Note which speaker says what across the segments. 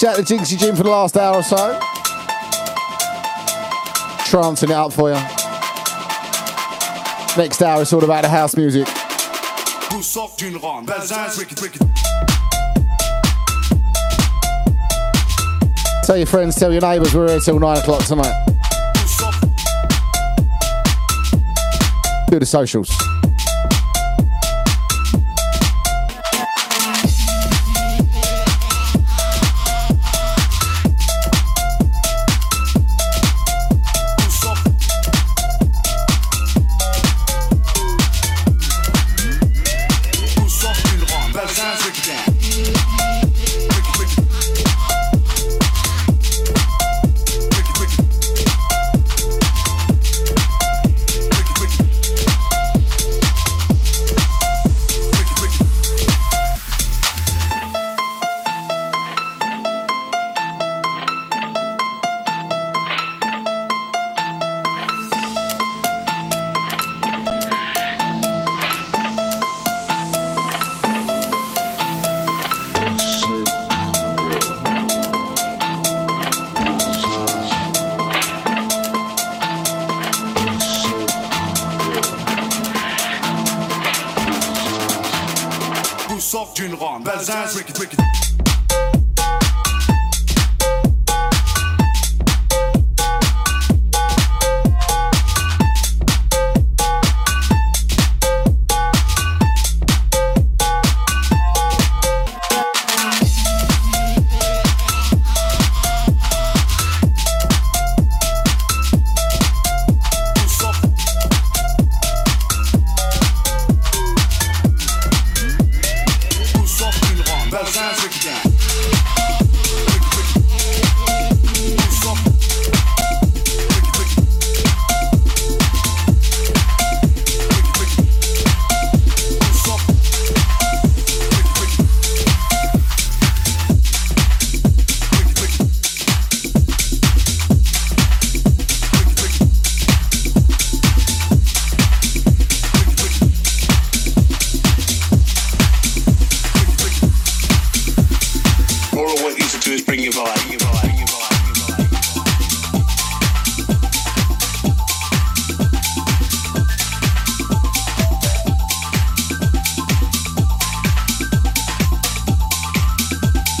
Speaker 1: Big shout to Jinxie Jim for the last hour or so. Trancing it up for you. Next hour it's all about the house music. Tell your friends, tell your neighbours we're here till 9 o'clock tonight. Do the socials.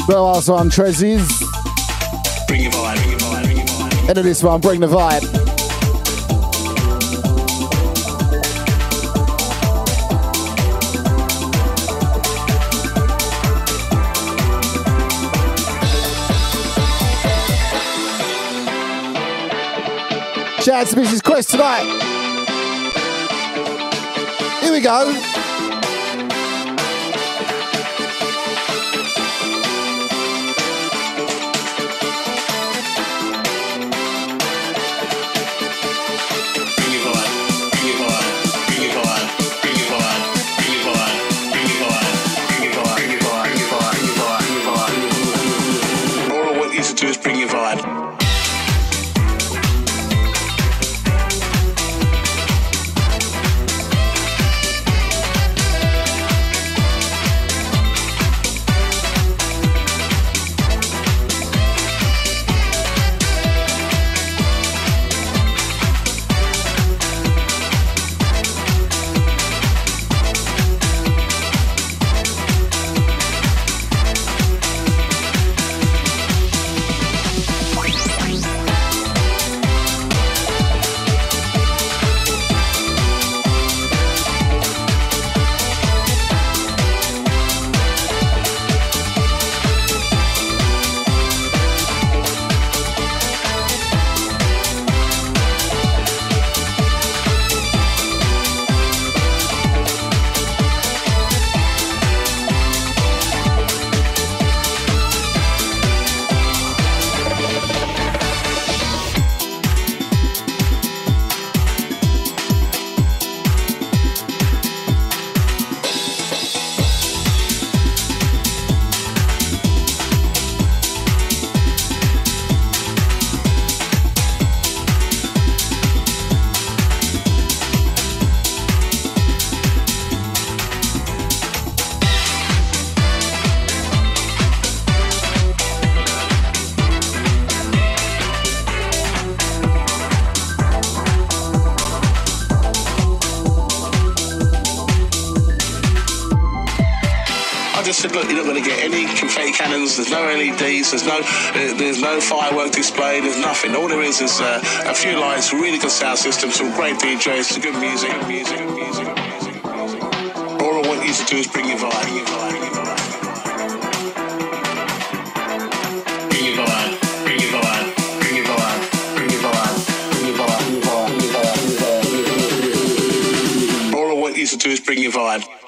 Speaker 1: Last one, Trezzies. Bring your vibe, bring your vibe, bring your vibe. Of this one, bring the vibe. Shout out to Mrs. Quest tonight. Here we go. to bring. Confetti cannons. There's no LEDs. There's no uh, there's no firework display. There's nothing. All there is is uh, a few lights, really good sound system, some great DJs, some good music, good music, good music, good music. All I want you to do is bring your vibe. Bring your vibe. to do is bring your vibe.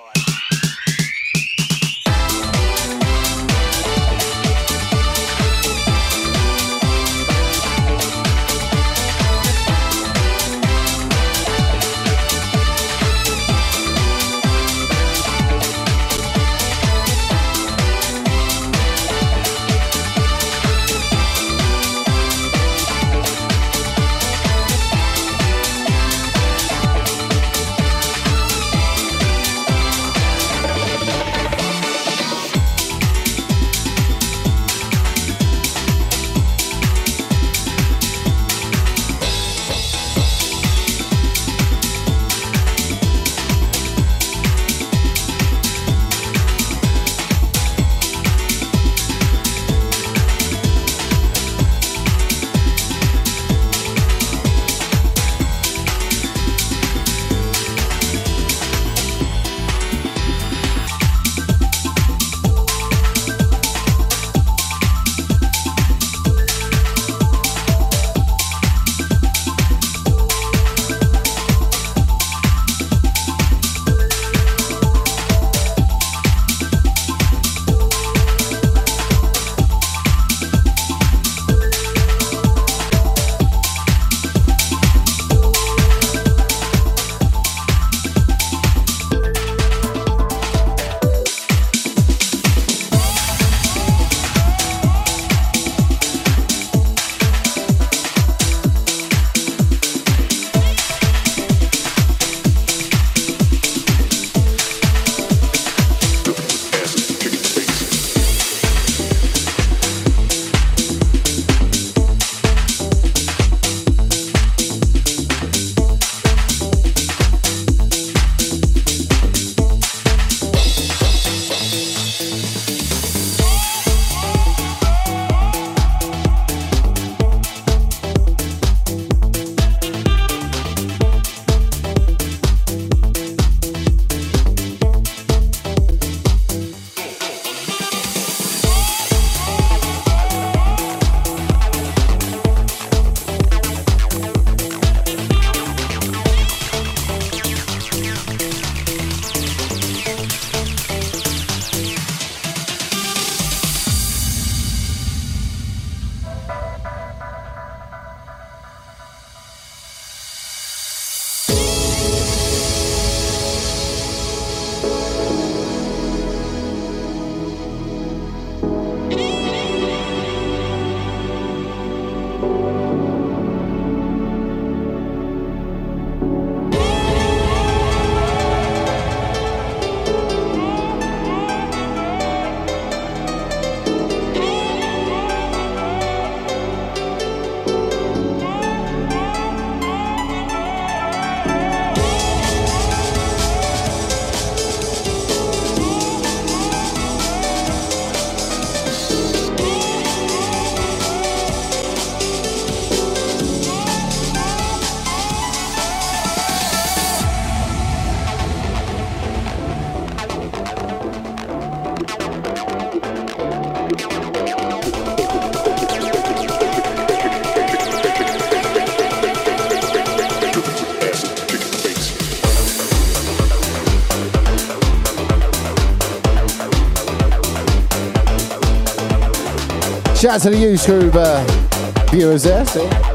Speaker 2: Shout out to the YouTube uh, viewers there. See?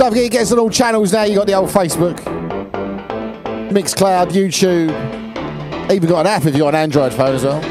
Speaker 3: Don't forget, you get us on all channels now. You got the old Facebook, Mixcloud, YouTube. Even got an app if you're on Android phone as well.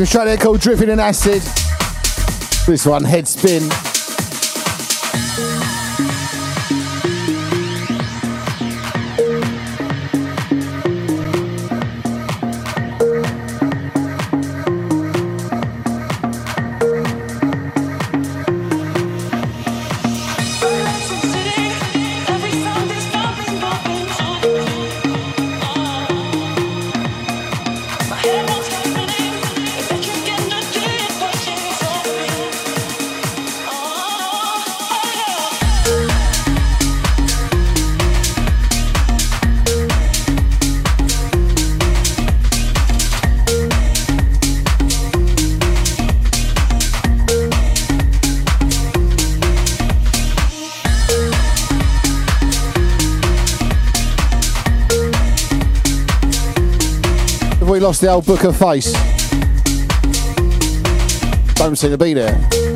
Speaker 3: Previous track there called Dripping in Acid. This one, Head Spin. The old Booker face. Don't seem to be there.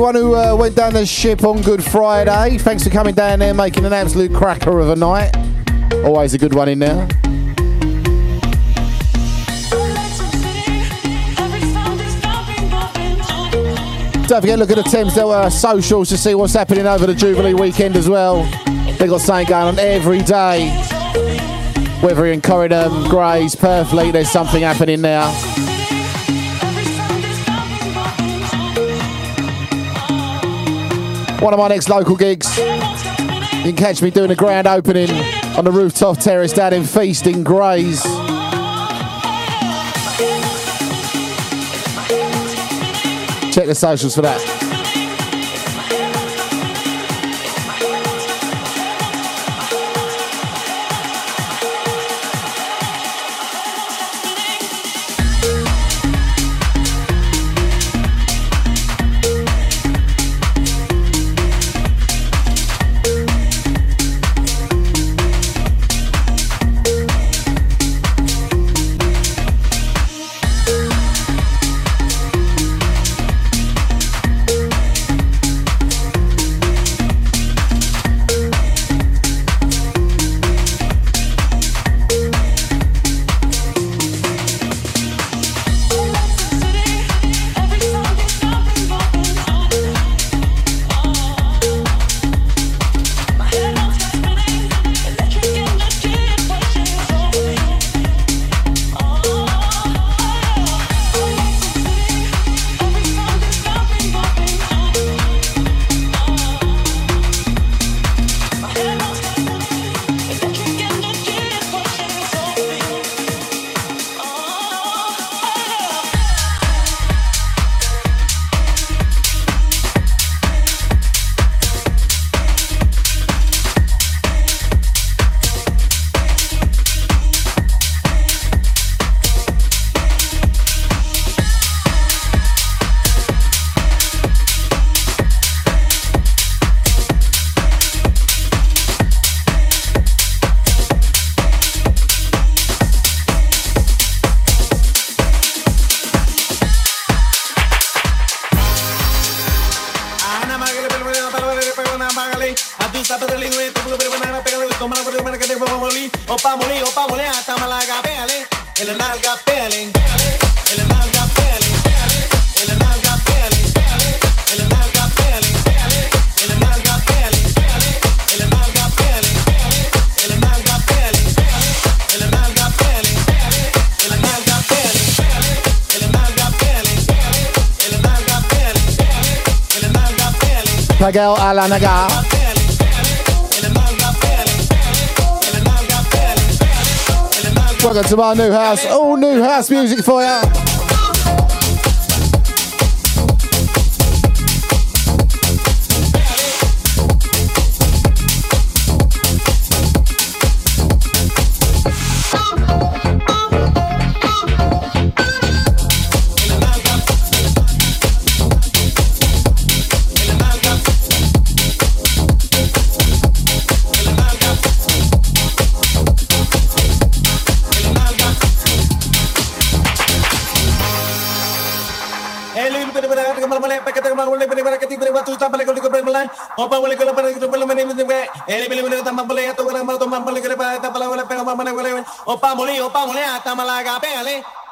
Speaker 3: Everyone who uh, went down the ship on Good Friday. Thanks for coming down there, making an absolute cracker of a night. Always a good one in there. Don't forget, look at the Thames uh, socials to see what's happening over the Jubilee weekend as well. They've got something going on every day. Whether in Corringham, Grays, Purfleet, there's something happening now. One of my next local gigs. You can catch me doing a grand opening on the rooftop terrace down in Feast in Grays. Check the socials for that. Miguel pégale. En la la Welcome to my new house. All new house music for you.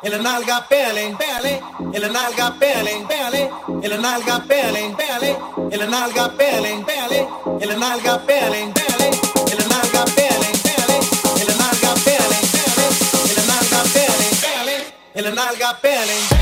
Speaker 4: El nalga pele, pele, el nalga pele, pele, el nalga pele, pele, el nalga pele, pele, el nalga pele, pele, el nalga pele, pele, el nalga pele, pele, el nalga pele, pele, el nalga pele.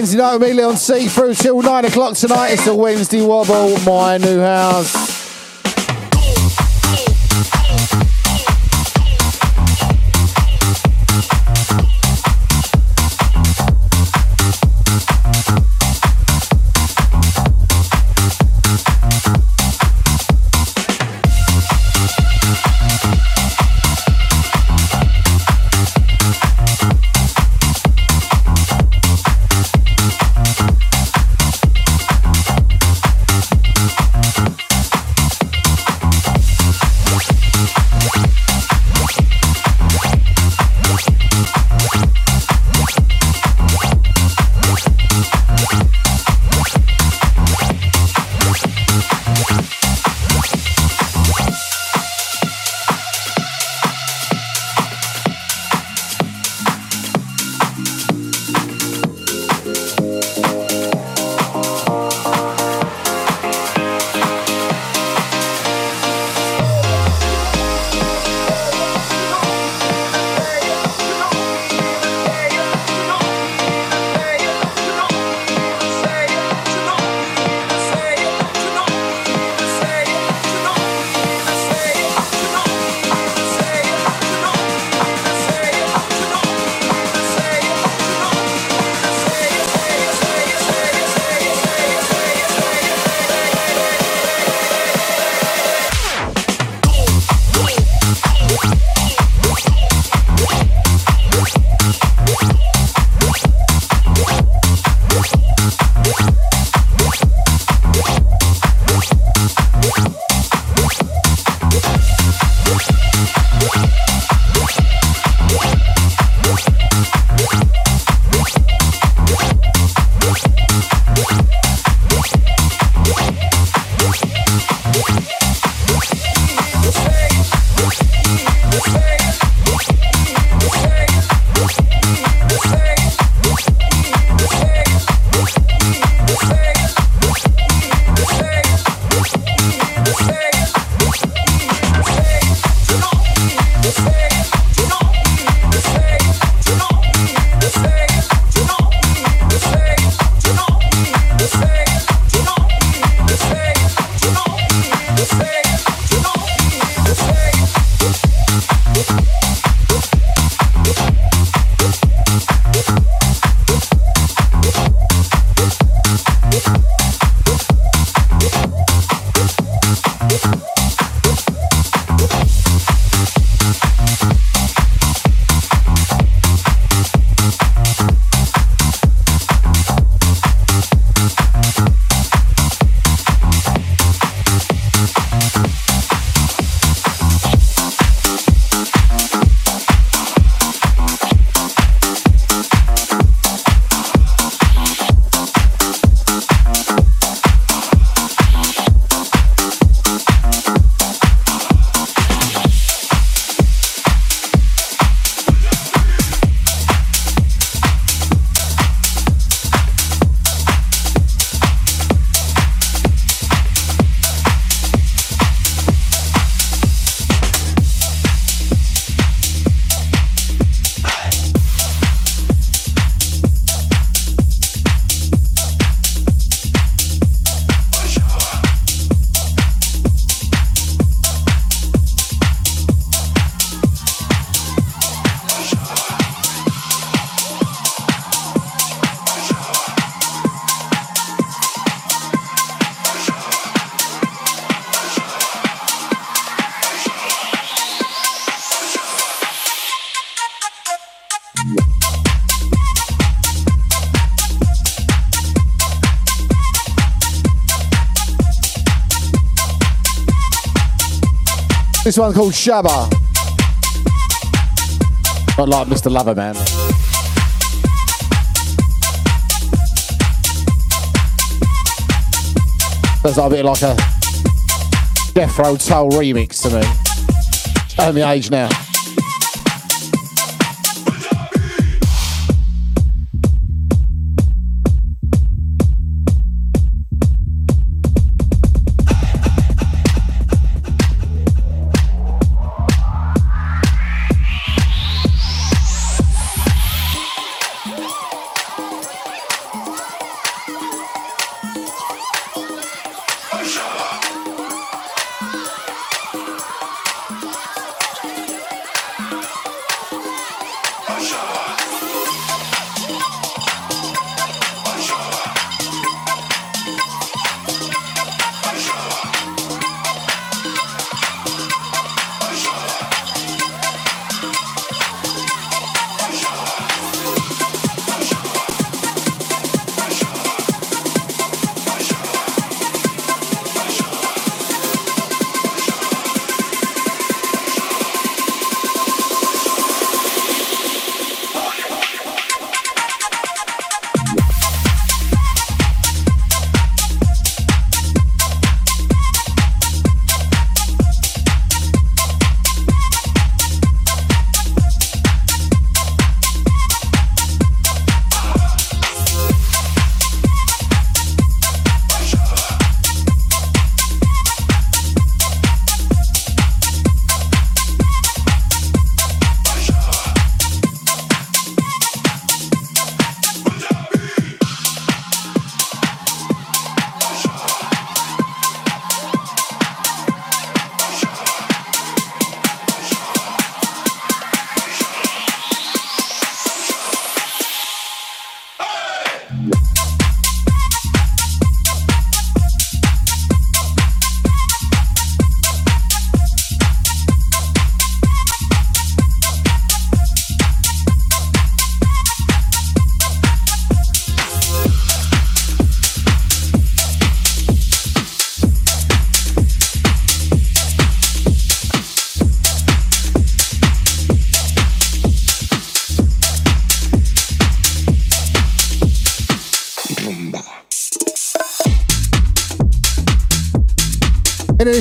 Speaker 2: Wednesday night with me, Leon C, through till 9 o'clock tonight. It's the Wednesday Wobble, my new house. This one called Shabba. Not like Mr. Loverman. That's like a bit like a Death Row Soul remix to me. Showing the age now.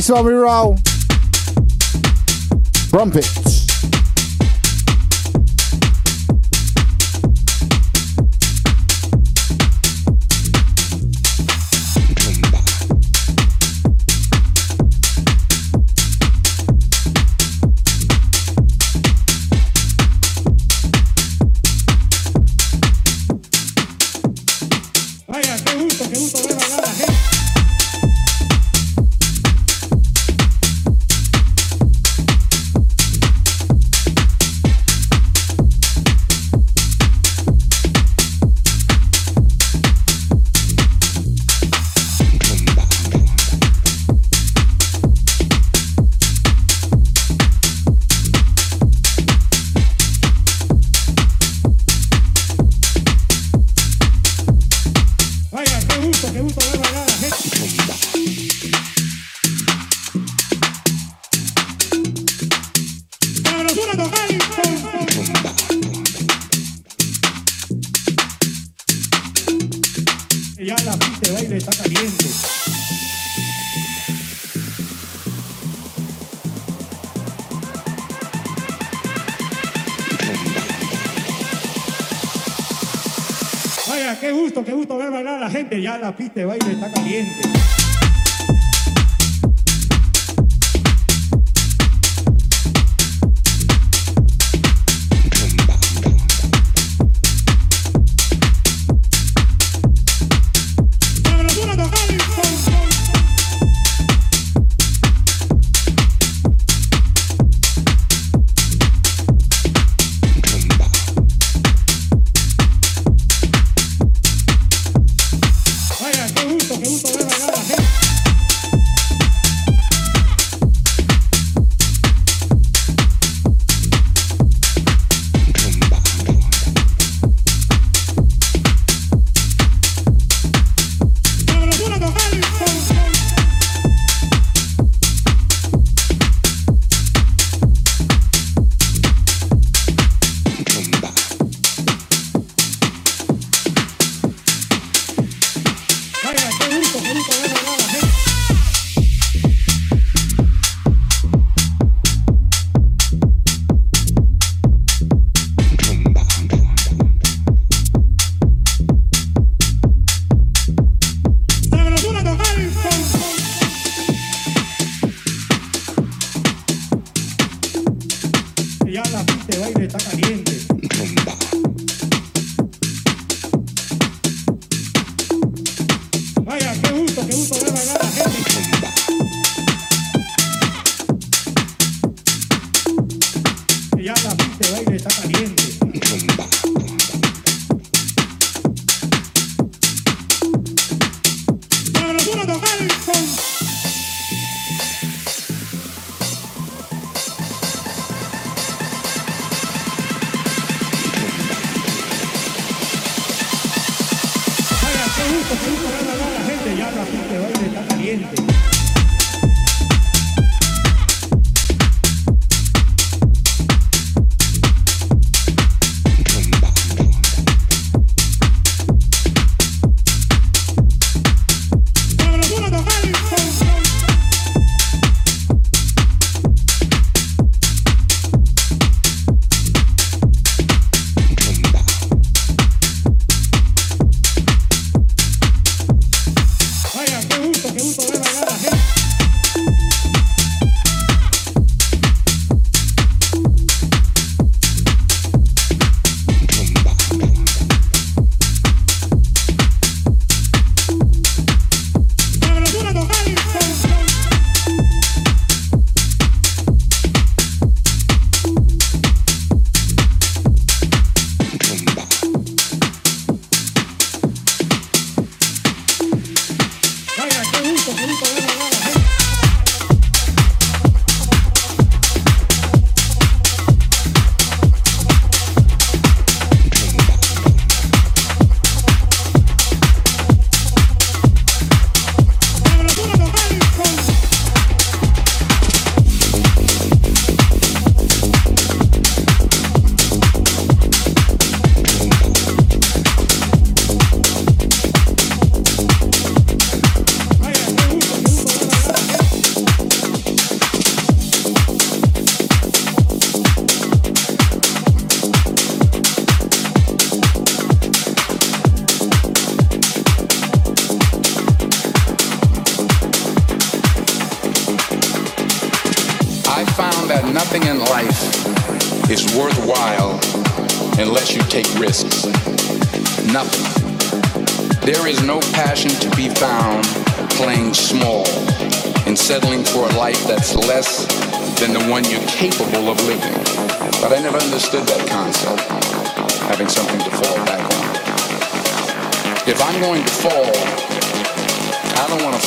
Speaker 2: This one we roll. Trumpet.
Speaker 5: ya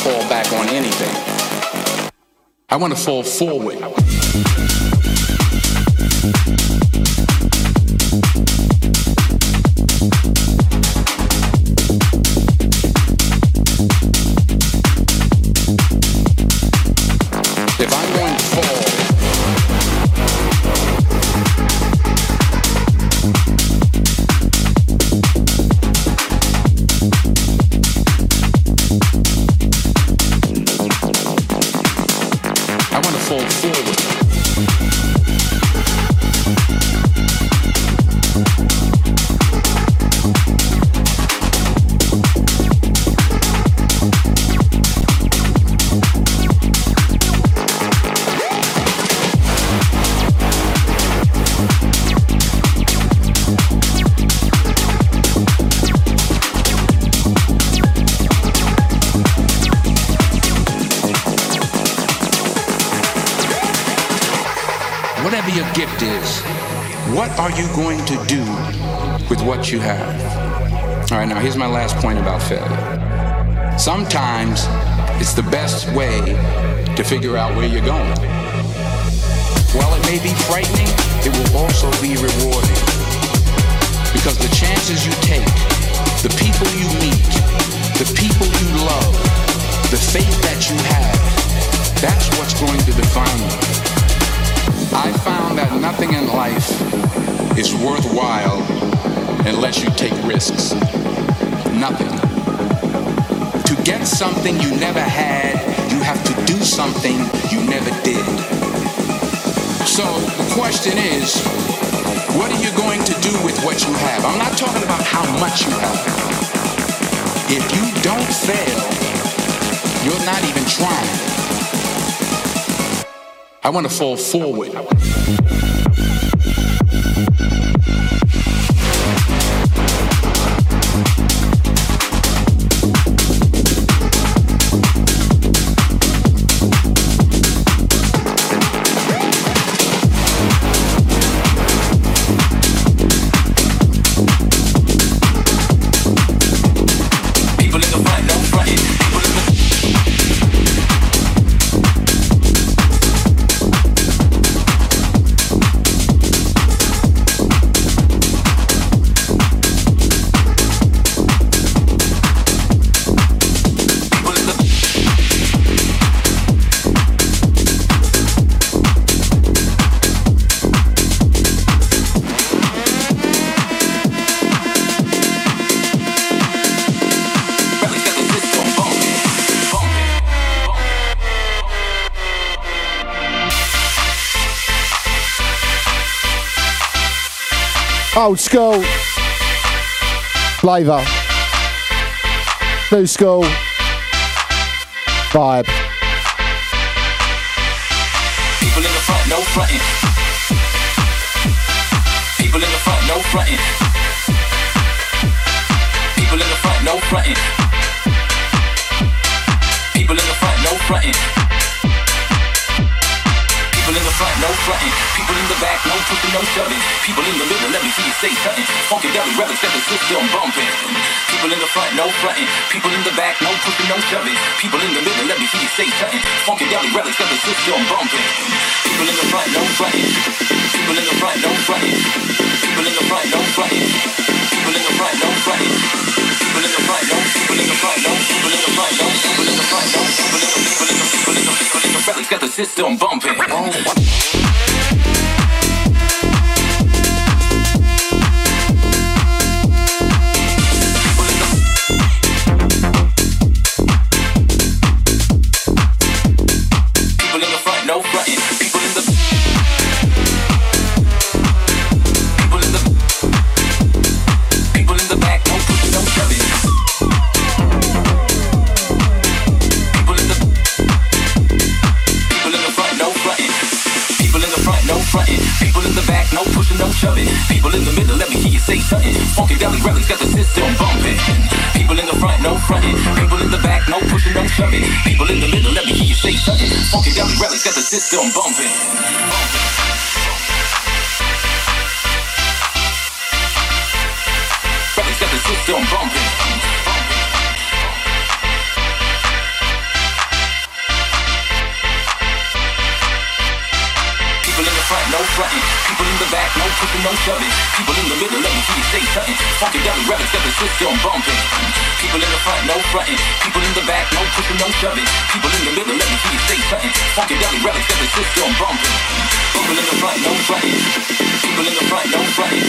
Speaker 6: fall back on anything. I want to fall forward. You going to do with what you have. All right, now here's my last point about failure. Sometimes it's the best way to figure out where you're going. While it may be frightening, it will also be rewarding. Because the chances you take, the people you meet, the people you love, the faith that you have, that's what's going to define you. I found that nothing in life is worthwhile unless you take risks. Nothing. To get something you never had, you have to do something you never did. So the question is, what are you going to do with what you have? I'm not talking about how much you have. If you don't fail, you're not even trying. I want to fall forward.
Speaker 2: Old school. Flavour. New school. Vibe.
Speaker 7: People in the front, no fronting. People in the front, no fronting. People in the front, no fronting. People in the front, no fronting no frontin'. People in the back, no pushing, no shoving. People in the middle, let me see you say something. Funky deli rebels, set the system bumping. People in the front, no frontin'. People in the back, no pushing, no shoving. People in the middle, let me see you say something. Funky deli rebels, set the system bumping. People in the front, no frontin'. People in the front, no frontin'. People in the front, no frontin'. People in the front, no frontin'. Got the system bumping. Shoving. People in the middle, let me hear you say something. Funkadelic Relics got the system bumping. Relics back, no pushing, no shoving. People in the middle, let me hear you say something. Relics got the system bumping. People in the front, no fronting. People in the back, no pushing, no shoving. People in the middle, let me hear you say something. Relics got the system bumping. People in the front, no fronting. People in the front, no fronting.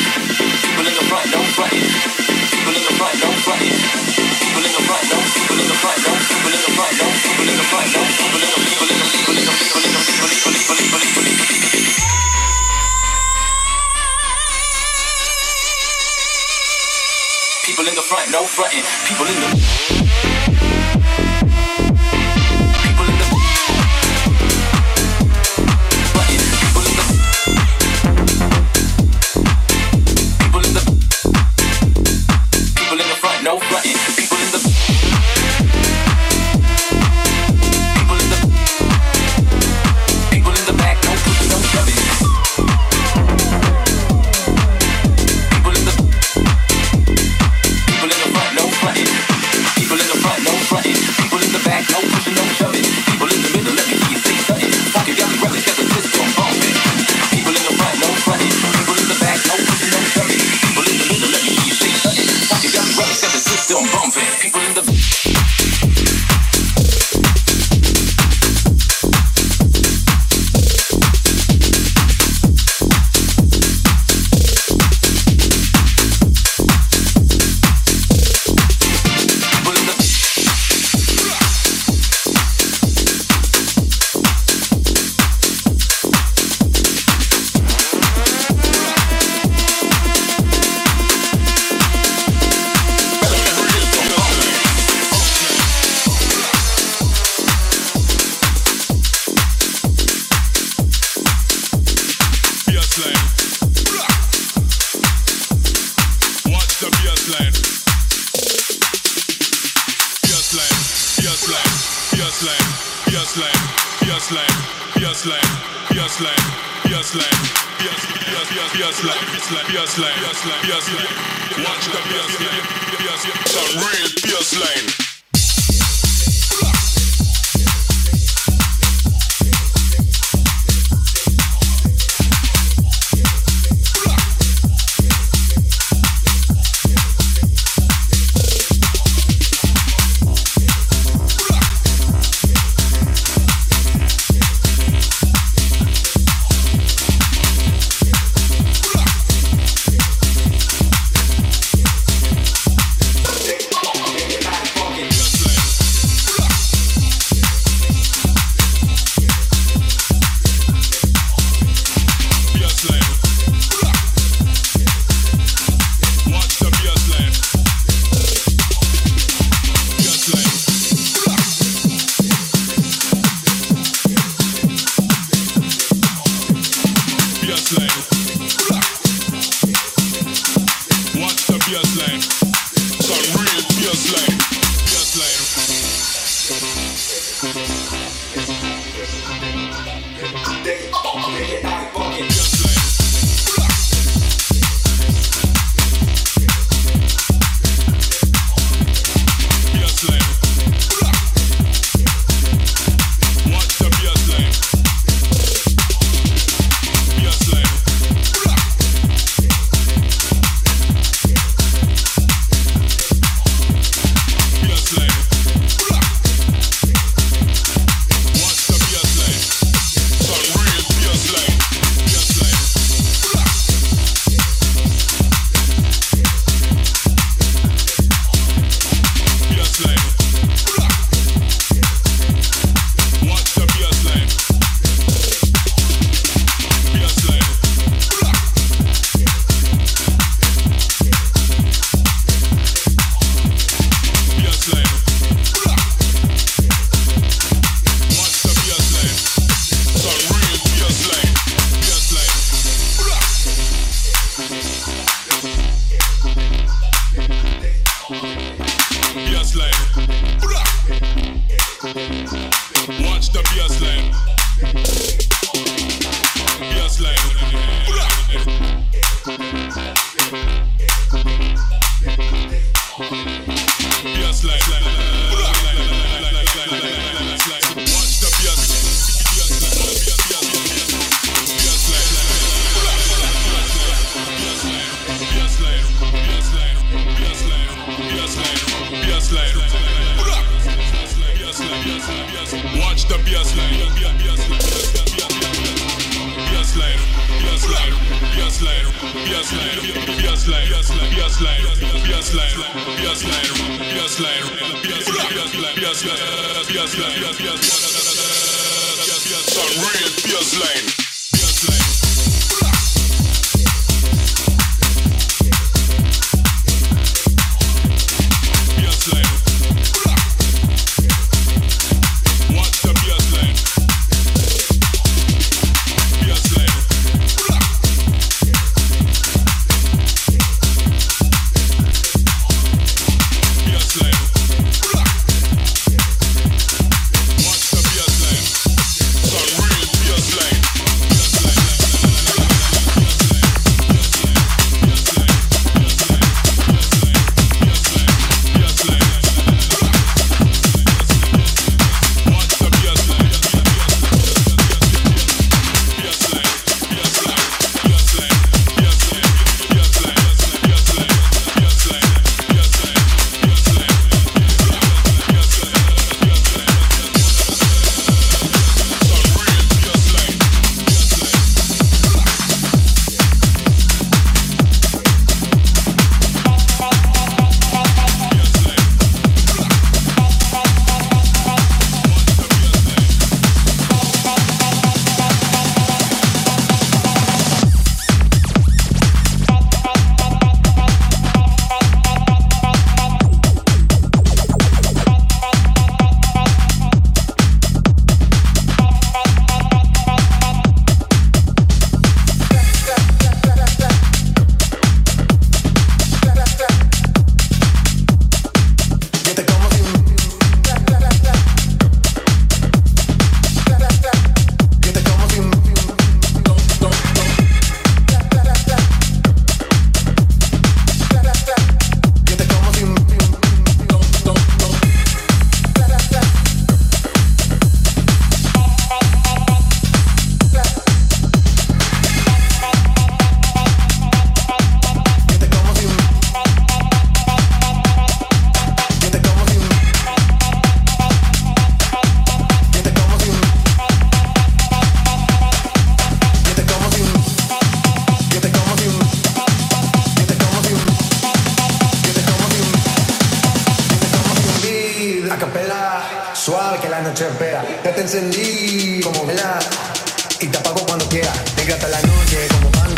Speaker 7: People in the front, no fronting. People in the front, no fronting. People in the front, no. People in the front, no. People in the front, no. People in the front, no. People in the people in the people in the people in the people in the people in the people in People in the front, no fronting. People in the fierce line. que la noche espera. Ya te encendí como vela y te apago cuando quiera. Llega hasta la noche como pan.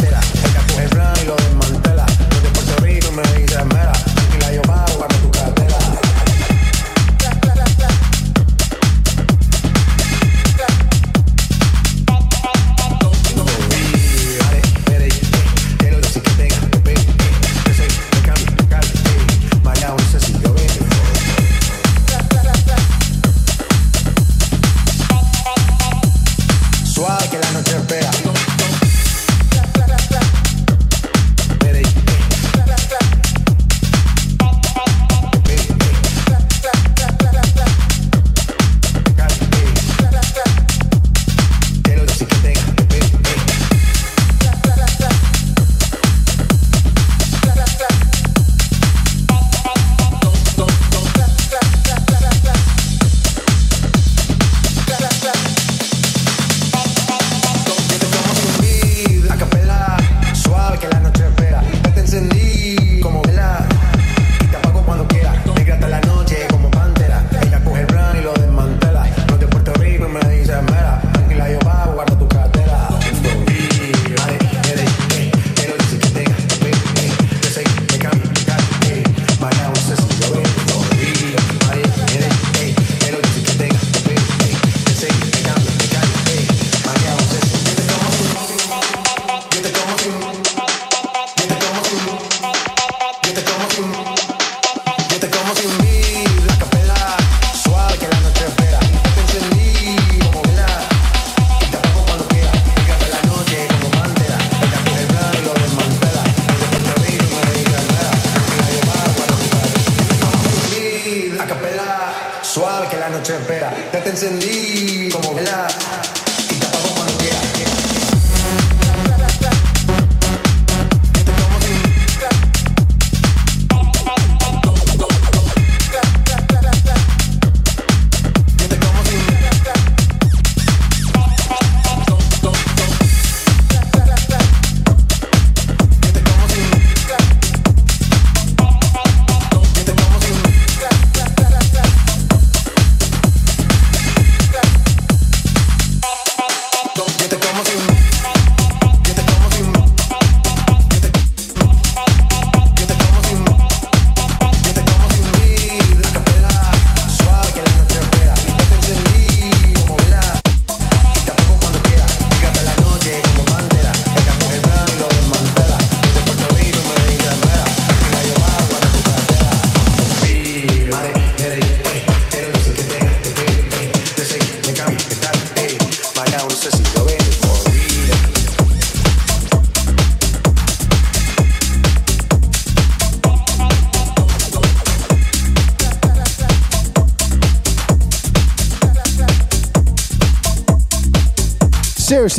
Speaker 7: hands in the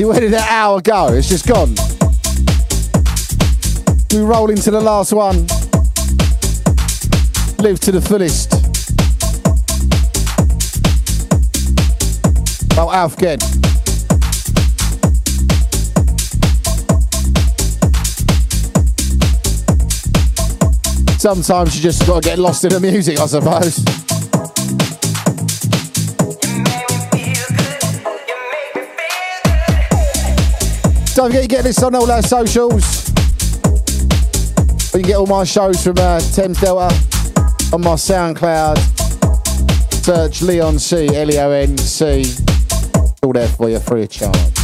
Speaker 2: Where did that hour go? It's just gone. We roll into the last one. Live to the fullest. Oh, Alf again. Sometimes you just got to get lost in the music, I suppose. Don't forget you get this on all our socials. You can get all my shows from uh, Thames Delta on my SoundCloud. Search Leon C, L E O N C. All there for you free of charge.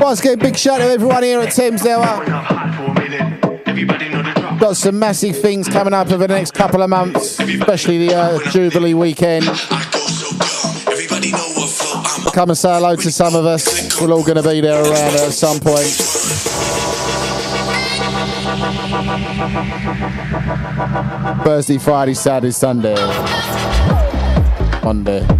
Speaker 2: Once again, big shout out to everyone here at Thames Delta. Got some massive things coming up over the next couple of months, especially the uh, Jubilee weekend. Come and say hello to some of us. We're all going to be there around at some point. Thursday, Friday, Saturday, Sunday, Monday.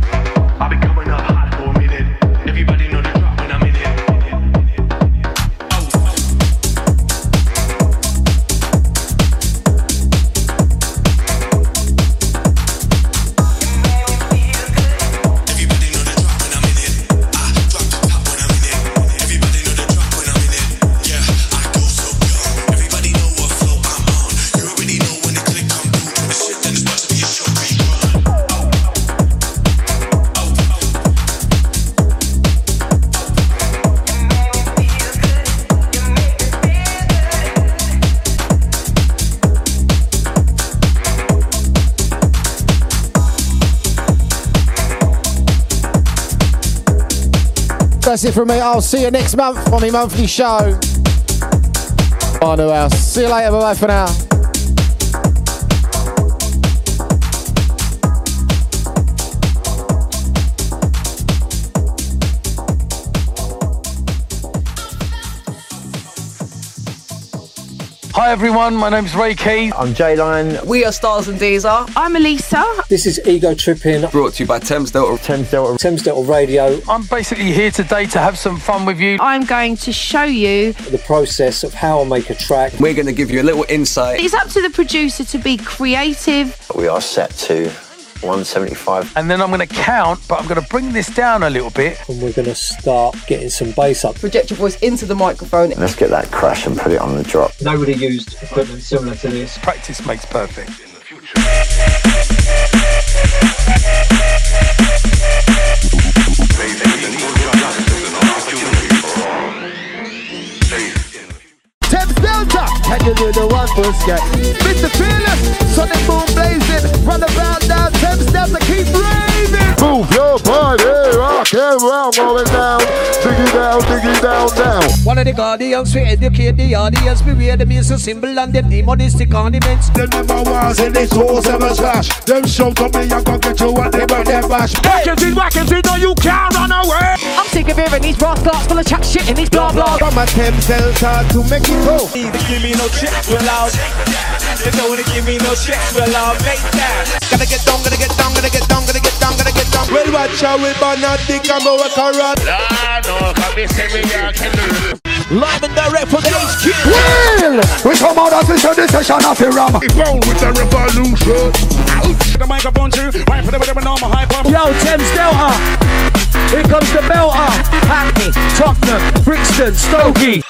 Speaker 2: That's it from me. I'll see you next month on my monthly show. The house. See you later. Bye bye for now.
Speaker 8: Hi everyone, my name's Ray Key.
Speaker 9: I'm Jay Line.
Speaker 10: We are Stars and Deezer.
Speaker 11: I'm Elisa.
Speaker 12: This is Ego Tripping.
Speaker 13: Brought to you by Thames Delta.
Speaker 9: Thames Delta.
Speaker 12: Thames Delta Radio.
Speaker 8: I'm basically here today to have some fun with you.
Speaker 11: I'm going to show you
Speaker 12: the process of how I make a track.
Speaker 13: We're going to give you a little insight.
Speaker 11: It's up to the producer to be creative.
Speaker 9: We are set to 175.
Speaker 8: And then I'm going to count, but I'm going to bring this down a little bit.
Speaker 12: And we're going to start getting some bass up.
Speaker 10: Project your voice into the microphone.
Speaker 9: Let's get that crash and put it on the drop.
Speaker 12: Nobody used equipment similar to this.
Speaker 8: Practice makes perfect.
Speaker 14: Can you do the one for scat? Mr. Fearless, and moon blazing, run around down Thames Delta, keep raving.
Speaker 15: Move your body, rock and roll, rolling down, diggy down, diggy
Speaker 14: down, down.
Speaker 15: One of the guardians we educate the audience, we wear the music symbol and them demonistic ornaments.
Speaker 14: Them never was in the source ever slash. Them shout to me, I gon' get you what they burn them bash. Wackins in, wackins in, no you can't run away.
Speaker 11: I'm sick of hearing these brass clocks full of chat shit in these blah blah.
Speaker 14: From a Thames Delta to Mexico.
Speaker 16: Give me no checks, we're loud. They don't wanna give me no checks, we're loud. Make that. Gotta get down, gotta get down, gotta get down,
Speaker 14: Well, watch how we burn a dick and go a carrot.
Speaker 16: Ah, no, come me say me, I can
Speaker 15: Live and direct from the HQ.
Speaker 14: Well, we come out of this this session of the ram. Roll with the revolution.
Speaker 16: The microphone too, right for the rhythm and normal hyper.
Speaker 15: Yo, Thames Delta. Here comes the belter. Hackney, Tottenham, Brixton, Stokey.